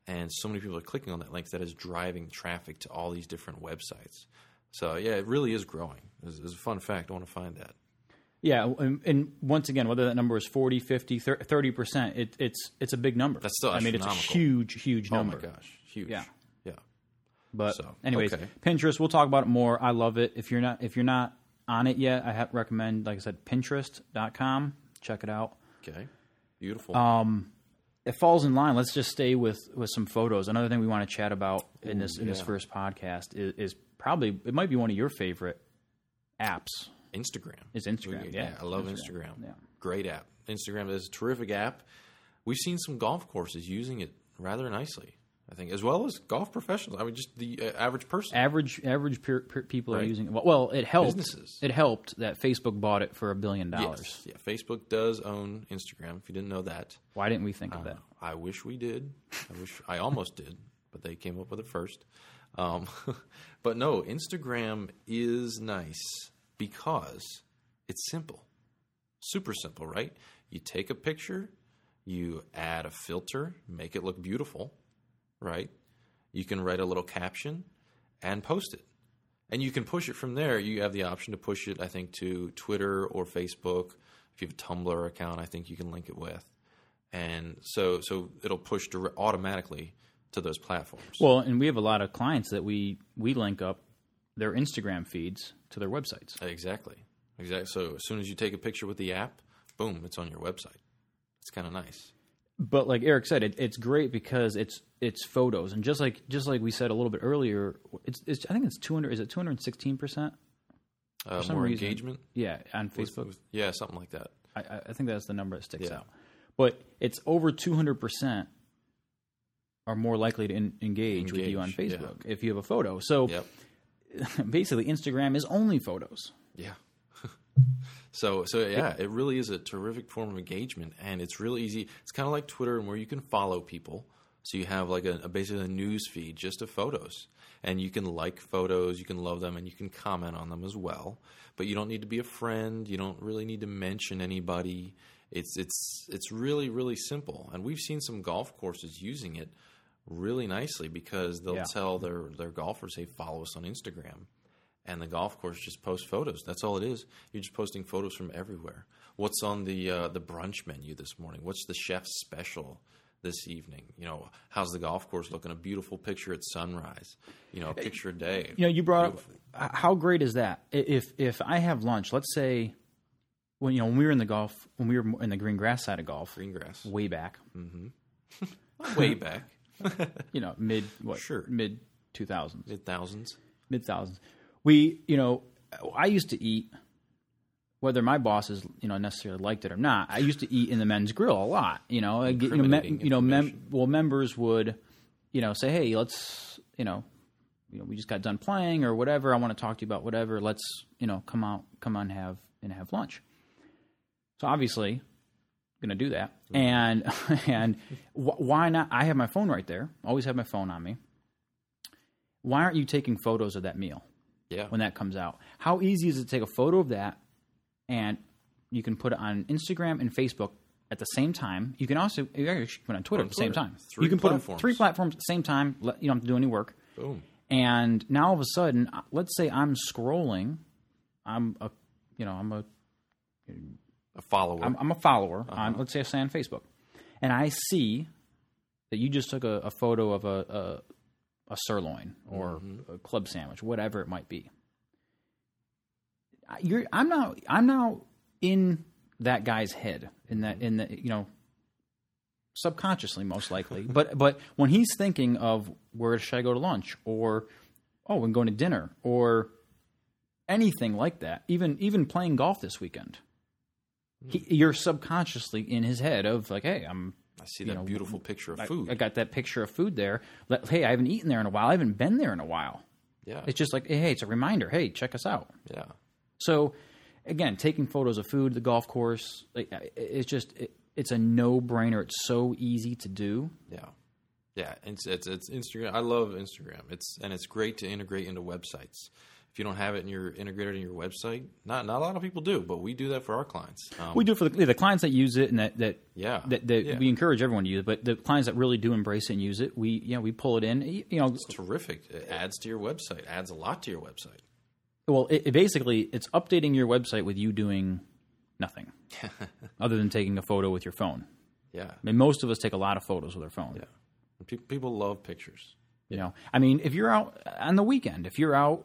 and so many people are clicking on that link that is driving traffic to all these different websites. So yeah, it really is growing. It's, it's a fun fact. I want to find that. Yeah, and, and once again, whether that number is 40, 50, 30 percent, it, it's it's a big number. That's still I mean, it's a huge, huge number. Oh my gosh, huge. Yeah. yeah. But So, anyways, okay. Pinterest. We'll talk about it more. I love it. If you're not if you're not on it yet, I recommend, like I said, Pinterest.com. Check it out. Okay, beautiful. Um, it falls in line. Let's just stay with with some photos. Another thing we want to chat about in this in this first podcast is, is probably it might be one of your favorite apps. Instagram Is Instagram? Yeah, I love Instagram. Instagram. Yeah. Great app. Instagram is a terrific app. We've seen some golf courses using it rather nicely. I think, as well as golf professionals. I mean, just the uh, average person. average average peer, peer people are using it. Well, it helped. Businesses. It helped that Facebook bought it for a billion dollars. Yes. Yeah, Facebook does own Instagram. If you didn't know that, Why didn't we think of that? I wish we did. I wish I almost did, but they came up with it first. Um, but no, Instagram is nice because it's simple, super simple, right? You take a picture, you add a filter, make it look beautiful, right? You can write a little caption and post it. And you can push it from there. You have the option to push it, I think, to Twitter or Facebook. If you have a Tumblr account, I think you can link it with. And so, so it'll push dire- automatically to those platforms. Well, and we have a lot of clients that we we link up their Instagram feeds to their websites. exactly, exactly. So as soon as you take a picture with the app, boom, it's on your website. It's kind of nice. But like Eric said, it, it's great because it's it's photos, and just like just like we said a little bit earlier, it's, it's I think it's two hundred. Is it two hundred sixteen percent? Uh, more reason- engagement. Yeah, on Facebook. with- yeah, something like that. I, I- think that's the number that sticks Yeah. out. But it's over 200% are more likely to en- engage, with you on Engage, yeah. Facebook if you have a photo. So Yep. basically, Instagram is only photos. Yeah. so so yeah, it really is a terrific form of engagement, and it's really easy. It's kind of like Twitter, and where you can follow people, So you have like a, a basically a news feed just of photos, and you can like photos, you can love them, and you can comment on them as well. But you don't need to be a friend. You don't really need to mention anybody. It's it's it's really really simple, and we've seen some golf courses using it really nicely because they'll Yeah. tell their their golfers, "Hey, follow us on Instagram." and the golf course just posts photos. That's all it is. You're just posting photos from everywhere. What's on the uh, the brunch menu this morning? What's the chef's special this evening? You know, how's the golf course looking? A beautiful picture at sunrise. You know, a picture a day. You know, you brought up how great is that? If if I have lunch, let's say, when you know when we were in the golf, when we were in the green grass side of golf, green grass way back, way back you know, mid what, Sure. mid two thousands, mid thousands. mid thousands. We, you know, I used to eat, whether my bosses, you know, necessarily liked it or not. I used to eat in the men's grill a lot. You know, I get, you know, me, you know, mem- well, members would, you know, say, hey, let's, you know, you know, we just got done playing or whatever. I want to talk to you about whatever. Let's, you know, come out, come on, have and have lunch. So obviously, going to do that. And and wh- why not? I have my phone right there. Always have my phone on me. Why aren't you taking photos of that meal Yeah, when that comes out? How easy is it to take a photo of that and you can put it on Instagram and Facebook at the same time? You can also you can put it on Twitter On at the same time. Three you can put platforms. on three platforms at the same time. You don't have to do any work. boom. And now all of a sudden, uh, let's say I'm scrolling. I'm a, you know, I'm a A follower. I'm, I'm a follower Uh-huh. on, let's say, I say on Facebook, and I see that you just took a, a photo of a, a, a sirloin or Mm-hmm. a club sandwich, whatever it might be. You're, I'm now, I'm now in that guy's head, in that, in the, you know, subconsciously most likely, but but when he's thinking of where should I go to lunch or oh, I'm going to dinner or anything like that, even even playing golf this weekend he, you're subconsciously in his head of like, hey, I'm. I see that know, beautiful picture of I, food. I got that picture of food there. Hey, I haven't eaten there in a while. I haven't been there in a while. yeah, It's just like, hey, it's a reminder. Hey, check us out. yeah. So, again, taking photos of food, the golf course, like, it's just it, it's a no brainer. It's so easy to do. Yeah, yeah. It's, it's it's Instagram. I love Instagram. It's and it's great to integrate into websites. If you don't have it and you're integrated in your website, not not a lot of people do, but we do that for our clients. Um, We do it for the, the clients that use it and that that Yeah, that, that yeah. we encourage everyone to use it. But the clients that really do embrace it and use it, we yeah we pull it in. You know, it's terrific. It adds to your website. Adds a lot to your website. Well, it, it basically it's updating your website with you doing nothing other than taking a photo with your phone. Yeah, I mean, most of us take a lot of photos with our phone. yeah. People love pictures. You know, I mean, if you're out on the weekend, if you're out,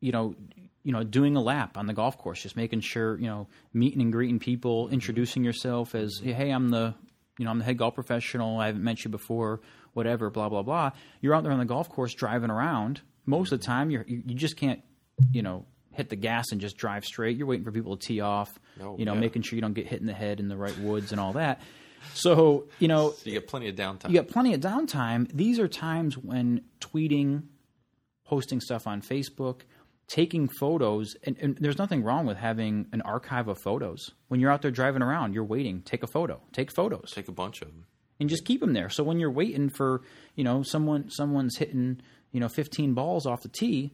you know, you know, doing a lap on the golf course, just making sure you know, meeting and greeting people, mm-hmm. introducing yourself as, hey, I'm the, you know, I'm the head golf professional. I haven't met you before, whatever, blah blah blah. You're out there on the golf course driving around. Most of the mm-hmm. time, you're you, you just can't, you know, hit the gas and just drive straight. You're waiting for people to tee off. Oh, you know, yeah. making sure you don't get hit in the head in the right woods and all that. So you know, So you get plenty of downtime. you get plenty of downtime. These are times when tweeting, posting stuff on Facebook, taking photos, and, and there's nothing wrong with having an archive of photos. When you're out there driving around, you're waiting, take a photo, take photos, Take a bunch of them. and just keep them there. So when you're waiting for, you know, someone someone's hitting, you know, 15 balls off the tee,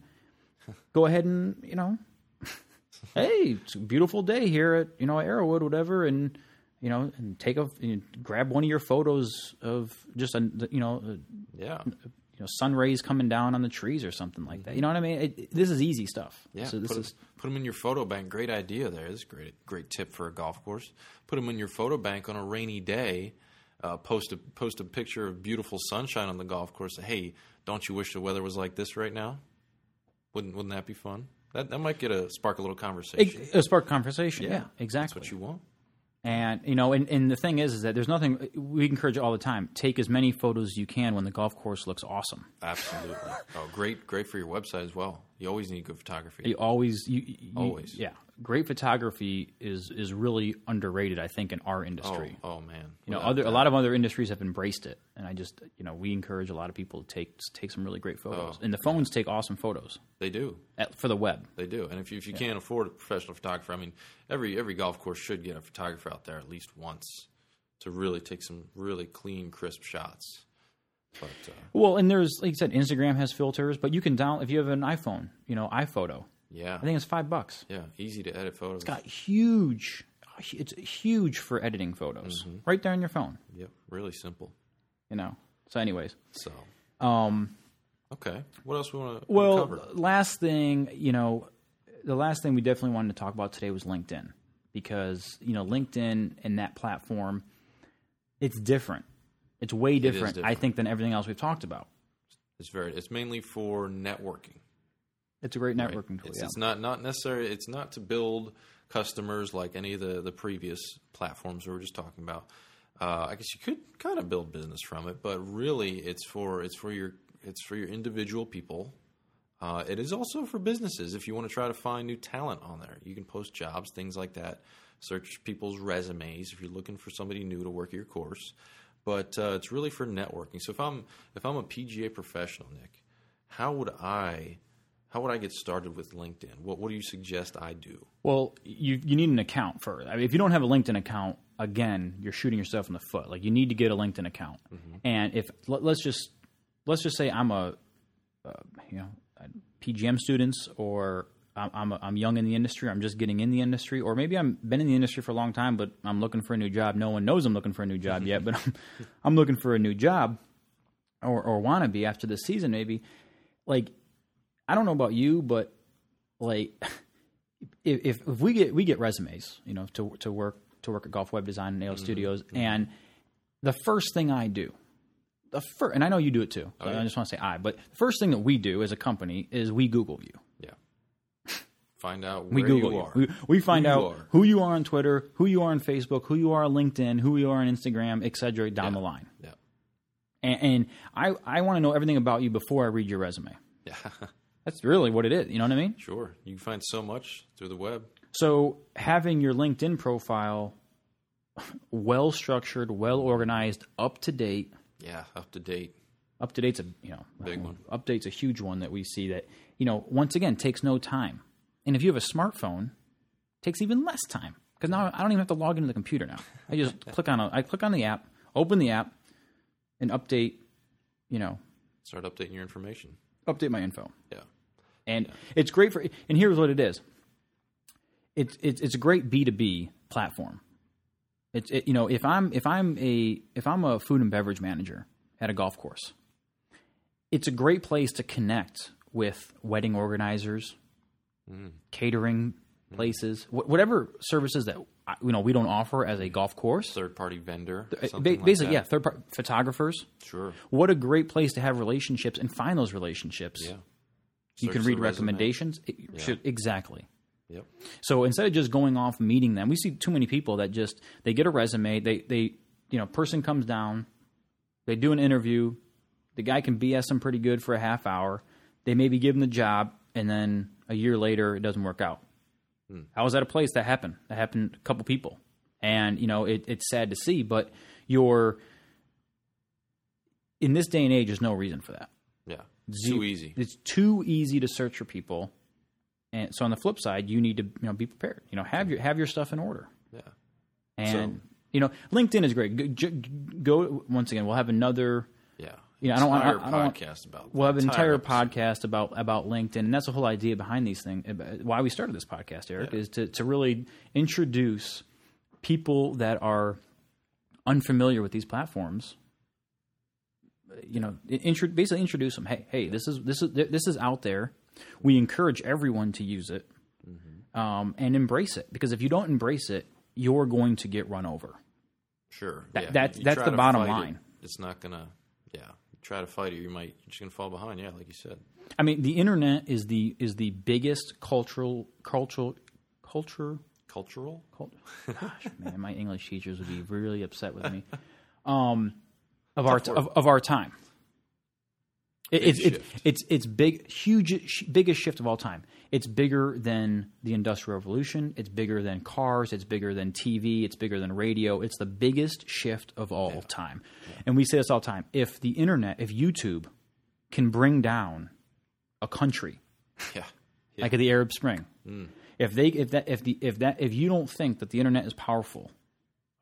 go ahead and, you know, hey, it's a beautiful day here at, you know, Arrowwood, whatever, and you know, and take a you know, grab one of your photos of just a, you know, a, Yeah, you know, sun rays coming down on the trees or something like that. You know what I mean? It, it- this is easy stuff. yeah. So this put, is put them in your photo bank. Great idea. There is a great great tip for a golf course. Put them in your photo bank on a rainy day. Uh, post a post a picture of beautiful sunshine on the golf course. Hey, don't you wish the weather was like this right now? Wouldn't wouldn't that be fun? That that might get a spark a little conversation. it, a spark conversation. Yeah, exactly. That's what you want. And you know, and, and the thing is, is that there's nothing we encourage all the time. Take as many photos as you can when the golf course looks awesome. Absolutely. oh, great, great for your website as well. You always need good photography. You always, you, you, Always. yeah. Great photography is is really underrated, I think, in our oh, industry. oh man. you know, Without other a lot of other industries have embraced it, and I just, you know, we encourage a lot of people to take take some really great photos. Oh, and the phones take awesome photos they do. at, for the web. They do. And if you, if you can't afford a professional photographer, I mean, every every golf course should get a photographer out there at least once to really take some really clean, crisp shots. But uh, Well, and there's like you said, Instagram has filters, but you can down if you have an iPhone, you know, iPhoto. yeah, I think it's five bucks. yeah, easy to edit photos. It's Got huge. It's huge for editing photos, right there on your phone. Yep, really simple. You know. So, anyways, So um, okay, what else we want to well, cover? last thing, you know, the last thing we definitely wanted to talk about today was LinkedIn because you know LinkedIn and that platform, it's different. It's way different, I different. think, than everything else we've talked about. It's very. It's mainly for networking. It's a great right? networking tool. It's, yeah. it's not not necessarily. It's not to build customers like any of the the previous platforms we were just talking about. Uh, I guess you could kind of build business from it, but really, it's for it's for your it's for your individual people. Uh, it is also for businesses. If you want to try to find new talent on there, you can post jobs, things like that. Search people's resumes if you're looking for somebody new to work your course. But uh, it's really for networking. So if I'm if I'm a PGA professional, Nick, how would I how would I get started with LinkedIn? What what do you suggest I do? Well, you you need an account first. I mean, if you don't have a LinkedIn account, again, you're shooting yourself in the foot. Like you need to get a LinkedIn account. And if let, us just let's just say I'm a uh, you know PGM students or I'm I'm, young in the industry. I'm just getting in the industry, or maybe I've been in the industry for a long time, but I'm looking for a new job. No one knows I'm looking for a new job yet, but I'm, I'm looking for a new job, or or want to be after this season. Maybe like I don't know about you, but like if, if if we get we get resumes, you know, to to work to work at Golf Web Design and Nail mm-hmm. Studios, mm-hmm. and the first thing I do, the first, and I know you do it too. Oh, yeah. I just want to say I, but the first thing that we do as a company is we Google you. Yeah, find out We Google you you. We, we find Who out are. who you are on Twitter, who you are on Facebook, who you are on LinkedIn, who you are on Instagram, et cetera, down the line. yeah, And, and I I want to know everything about you before I read your resume. yeah, That's really what it is. You know what I mean? sure. You can find so much through the web. So having your LinkedIn profile well structured, well organized, up to date. Yeah, up to date. Up to date's a you know Big one. Update's a huge one that we see that you know once again takes no time. And if you have a smartphone, it takes even less time because now I don't even have to log into the computer now. I just click on a, I click on the app, open the app, and update. You know, Start updating your information. update my info. Yeah, and it's great for and here's what it is it's it's, it's a great b2b platform it's it, you know if i'm if i'm a if i'm a food and beverage manager at a golf course it's a great place to connect with wedding organizers Mm. catering mm. places wh- whatever services that you know we don't offer as a golf course. Third party vendor. Eh, something ba- like basically yeah third part photographers. Sure. what a great place to have relationships and find those relationships. Yeah. you can read recommendations. It should- exactly. Yep. so instead of just going off meeting them, we see too many people that just they get a resume, they they you know, person comes down, they do an interview, the guy can BS them pretty good for a half hour, they maybe give them the job, and then a year later it doesn't work out. Hmm. I was at a place that happened. That happened to a couple people, and you know it, it's sad to see, but you're in this day and age, there's no reason for that. Yeah. Ze- Too easy. It's too easy to search for people. And so on the flip side, you need to you know be prepared. You know, have your have your stuff in order. Yeah. And you know, LinkedIn is great. Go, go once again. We'll have another. Yeah. Yeah, I don't want- Entire I don't want- podcast about. We'll have an entire podcast about about LinkedIn, and that's the whole idea behind these things. uh, Why we started this podcast, Eric, Yeah. is to to really introduce people that are unfamiliar with these platforms. You know, intro, basically introduce them. Hey, hey, this is this is this is out there. We encourage everyone to use it Mm-hmm. um, and embrace it because if you don't embrace it, you're going to get run over. Sure. That- yeah. that's- You that's the bottom fight it, line. it's not gonna. Yeah. Try to fight it, you might. You're just gonna fall behind. Yeah, like you said. I mean, the internet is the is the biggest cultural cultural culture. Cultural. Cult, gosh, man, my English teachers would be really upset with me. Um, of our Tough of, of our time. It, it's, it's it's it's big, huge, sh- biggest shift of all time. It's bigger than the Industrial Revolution. It's bigger than cars. It's bigger than TV. It's bigger than radio. It's the biggest shift of all time. And we say this all the time. If the internet, if YouTube can bring down a country Yeah. like at the Arab Spring, Mm. if they if that if the if that if you don't think that the internet is powerful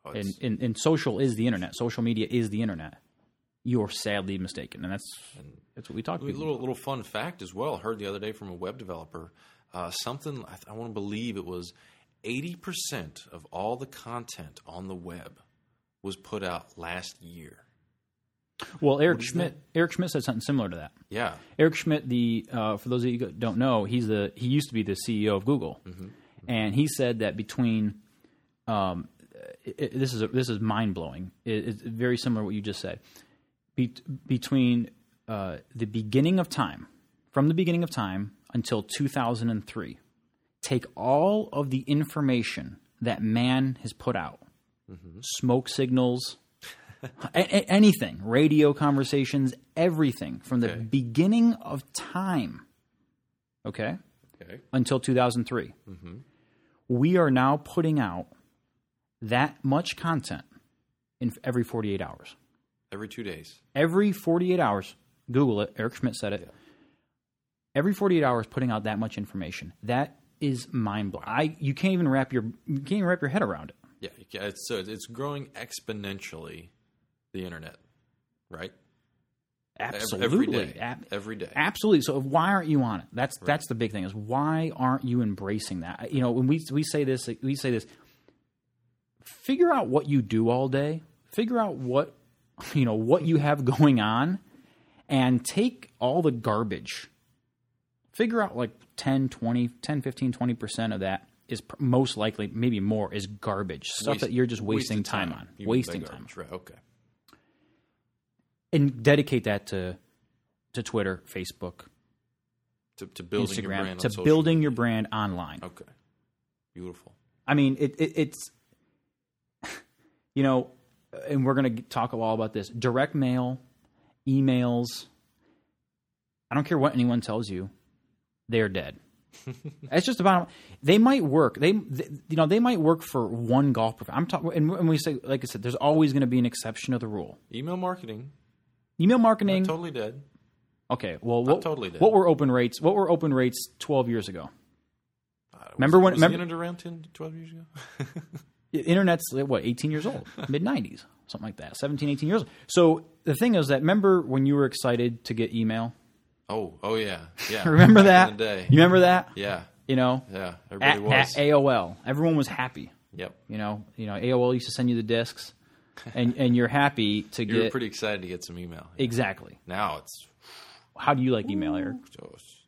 Oh, and, and and social is the internet, social media is the internet, you're sadly mistaken, and that's that's what we talk A about. little little fun fact as well. I heard the other day from a web developer. Uh, something I, I want to believe it was eighty percent of all the content on the web was put out last year. Well, Eric Schmidt, Eric Schmidt said something similar to that. Yeah, Eric Schmidt, the uh, for those of you who don't know, he's the he used to be the CEO of Google, and he said that between, um, it, it- this is this is mind blowing. It, it's very similar to what you just said. Be, between uh, the beginning of time, from the beginning of time until 2003, take all of the information that man has put out, smoke signals, a- anything, radio conversations, everything from the Okay. beginning of time, okay, okay, until 2003. We are now putting out that much content in every 48 hours. Every two days. Every 48 hours, Google it. Eric Schmidt said it. Every 48 hours, putting out that much information. That is mind blowing. I you can't even wrap your you can't even wrap your head around it. Yeah, it's, so it's growing exponentially. The internet, right? Absolutely, every day, Ab- every day. Absolutely. So why aren't you on it? That's that's the big thing. Is why aren't you embracing that? You know, when we we say this, we say this. Figure out what you do all day. Figure out what you know what you have going on, and take all the garbage. Figure out like 10, 20, 10, 15, 20 percent of that is pr- most likely, maybe more, is garbage stuff Waste- that you're just wasting wasted time, on, You wasting time, Right. Okay. and dedicate that to to Twitter, Facebook, To, to building your Instagram brand to building media. your brand online. Okay. Beautiful. I mean, it, it, it's you know, and we're going to talk all about this: direct mail, emails. I don't care what anyone tells you; they're dead. It's just about they might work. They, they you know they might work for one golf. Prof- I'm talking, and when we say like I said, there's always going to be an exception to the rule. Email marketing, Email marketing. totally dead. Okay, well, what, totally dead. what were open rates? What were open rates 12 years ago? Uh, was- Remember when- Was remember- the internet around 10, 12 years ago? Internet's uh, what 18 years old, mid 90s, something like that, 17, 18 years. old. So the thing is that remember when you were excited to get email? oh, oh yeah, yeah. Remember Back that? You remember that? Yeah, You know, yeah. at, Everybody at was. AOL, everyone was happy. yep. You know, you know, AOL used to send you the discs, and and you're happy to You were get pretty excited to get some email. exactly. Now it's How do you like email, Eric? just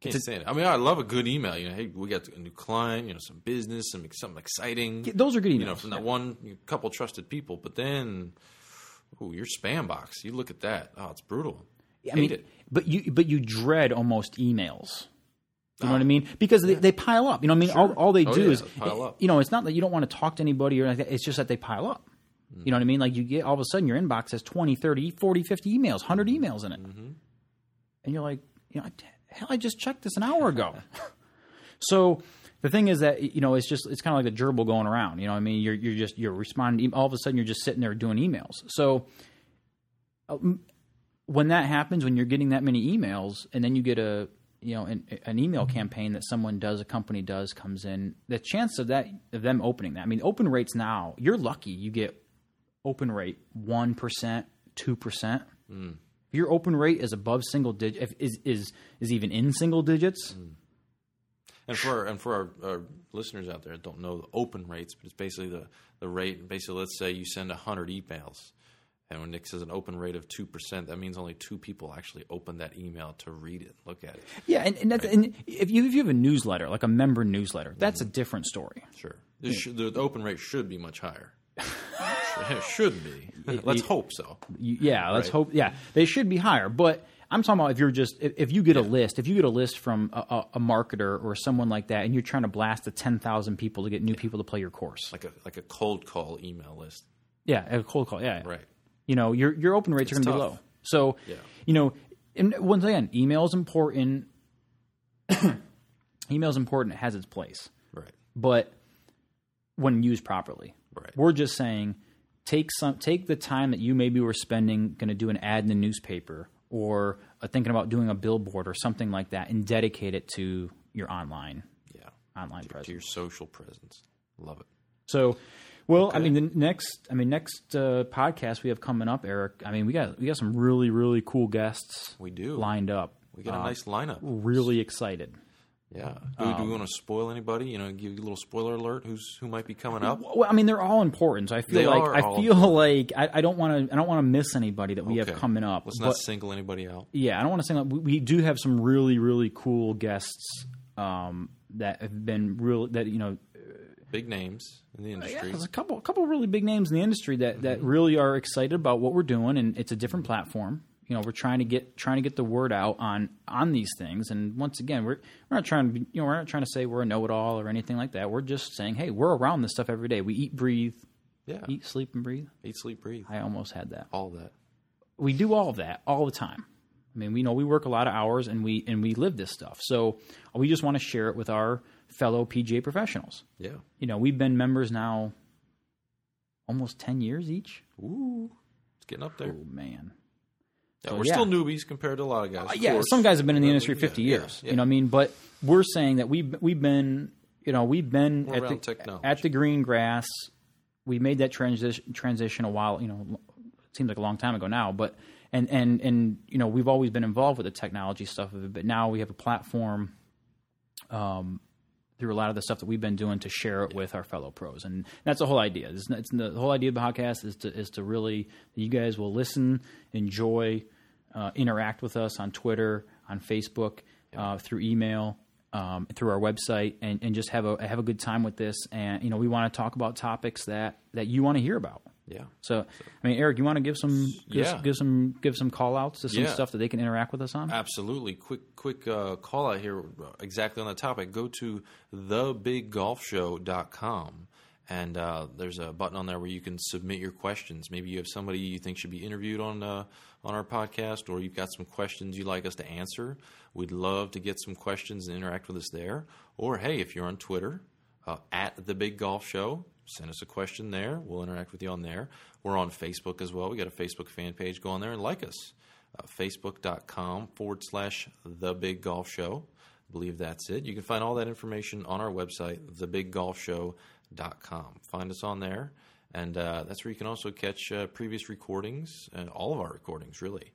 can't stand it. I mean, I love a good email. You know, hey, we got a new client. You know, some business, some something exciting. Those are good emails. you know, from that one you know, couple trusted people. But then, ooh, your spam box. You look at that. Oh, it's brutal. I mean, it. but you but you dread almost emails. You know what I mean? Because they, they pile up. You know what I mean? All, all they Oh, do yeah, is, pile up. you know, it's not that you don't want to talk to anybody or anything. It's just that they pile up. Mm. You know what I mean? Like you get all of a sudden your inbox has 20, 30, 40, 50 emails, 100 Mm-hmm. emails in it. And you're like, you know, hell, I just checked this an hour ago. so the thing is that, you know, it's just, it's kind of like the gerbil going around. You know what I mean? You're, you're just, you're responding. All of a sudden you're just sitting there doing emails. So um, when that happens, when you're getting that many emails, and then you get a you know an, an email mm-hmm. campaign that someone does, a company does, comes in, the chance of that of them opening that. I mean, open rates now, you're lucky you get open rate one percent, two percent. Mm. If your open rate is above single digit, if, is is is even in single digits, mm. And for our, and for our, our listeners out there that don't know the open rates, but it's basically the, the rate. Basically, let's say you send hundred emails, and when Nick says an open rate of two percent, that means only two people actually open that email to read it, look at it. yeah. And, and, that's, and if you if you have a newsletter, like a member newsletter, that's mm-hmm. a different story. Sure, This should, the open rate should be much higher. it should be. Let's hope so. Yeah, let's Right. hope. Yeah, they should be higher. But I'm talking about if you're just if, if you get a list, if you get a list from a, a, marketer or someone like that, and you're trying to blast to ten thousand people to get new people to play your course. Like a like a cold call email list. Yeah, a cold call. Yeah, Right. You know, your your open rates are going to be low. So, Yeah. you know, and once again, email is important. email is important. It has its place, Right. but when used properly, Right. we're just saying take some take the time that you maybe were spending going to do an ad in the newspaper or uh, thinking about doing a billboard or something like that and dedicate it to your online Yeah. online To presence. your social presence. Love it. So Well, I mean, the next, I mean, next uh, podcast we have coming up, Eric. I mean, we got we got some really really cool guests. We do. lined up. We got a nice lineup. Really excited. Yeah. Do, do we want to spoil anybody? You know, give you a little spoiler alert. Who's who might be coming up? Well, I mean, they're all important. So I feel They like I feel like I, I don't want to I don't want to miss anybody that we have coming up. Let's But- not single anybody out. yeah, I don't want to that we, we do have some really really cool guests um, that have been real that you know Big names in the industry. yeah, there's a couple a couple really big names in the industry that that really are excited about what we're doing and it's a different platform. You know, we're trying to get trying to get the word out on on these things. And once again, we're we're not trying to be, you know we're not trying to say we're a know it all or anything like that. We're just saying, hey, we're around this stuff every day. We eat, breathe, yeah. eat, sleep, and breathe. Eat, sleep, breathe. I almost had that. All that. we do all of that all the time. I mean, we know we work a lot of hours and we and we live this stuff. So we just want to share it with our fellow PGA professionals. Yeah. You know, we've been members now almost 10 years each. Ooh. It's getting up there. Oh man. Yeah, So, we're yeah. still newbies compared to a lot of guys. Uh, of yeah, course. some guys have been in the industry 50 yeah, years. You know what I mean? But we're saying that we we've been, you know, we've been We're at the, at the green grass. We made that transition transition a while, you know, it seems like a long time ago now, but and and and you know, we've always been involved with the technology stuff of it, but now we have a platform um through a lot of the stuff that we've been doing to share it with our fellow pros, and that's the whole idea. It's, it's the, whole idea of the podcast is to is to really you guys will listen, enjoy, uh, interact with us on Twitter, on Facebook, uh, through email, um, through our website, and, and just have a have a good time with this. And you know, we want to talk about topics that that you want to hear about. Yeah. So, I mean, Eric, you want to give some give, Yeah. give some give some call outs to some Yeah. stuff that they can interact with us on. Absolutely. Quick, quick uh, call out here, uh, exactly on the topic. Go to thebiggolfshow.com, and uh, there's a button on there where you can submit your questions. Maybe you have somebody you think should be interviewed on uh, on our podcast, or you've got some questions you'd like us to answer. We'd love to get some questions and interact with us there. Or hey, if you're on Twitter uh, at the Big Golf Show, send us a question there. We'll interact with you on there. We're on Facebook as well. We got a Facebook fan page. Go on there and like us. Uh, Facebook.com forward slash The Big Golf Show. I believe that's it. You can find all that information on our website, TheBigGolfShow.com. Find us on there. And uh, that's where you can also catch uh, previous recordings, all of our recordings, really.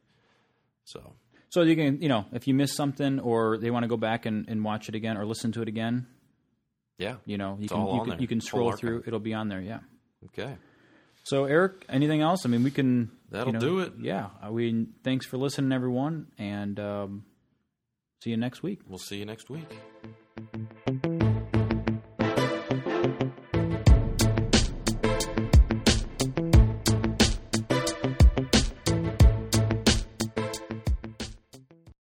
So, So you can, you know, if you miss something or they want to go back and, and watch it again or listen to it again, yeah. you know, you can you can, you can scroll through. It'll be on there. Yeah. Okay. So Eric, anything else? I mean, we can. That'll you know, do it. Yeah. I mean, thanks for listening, everyone, and um, see you next week. We'll see you next week.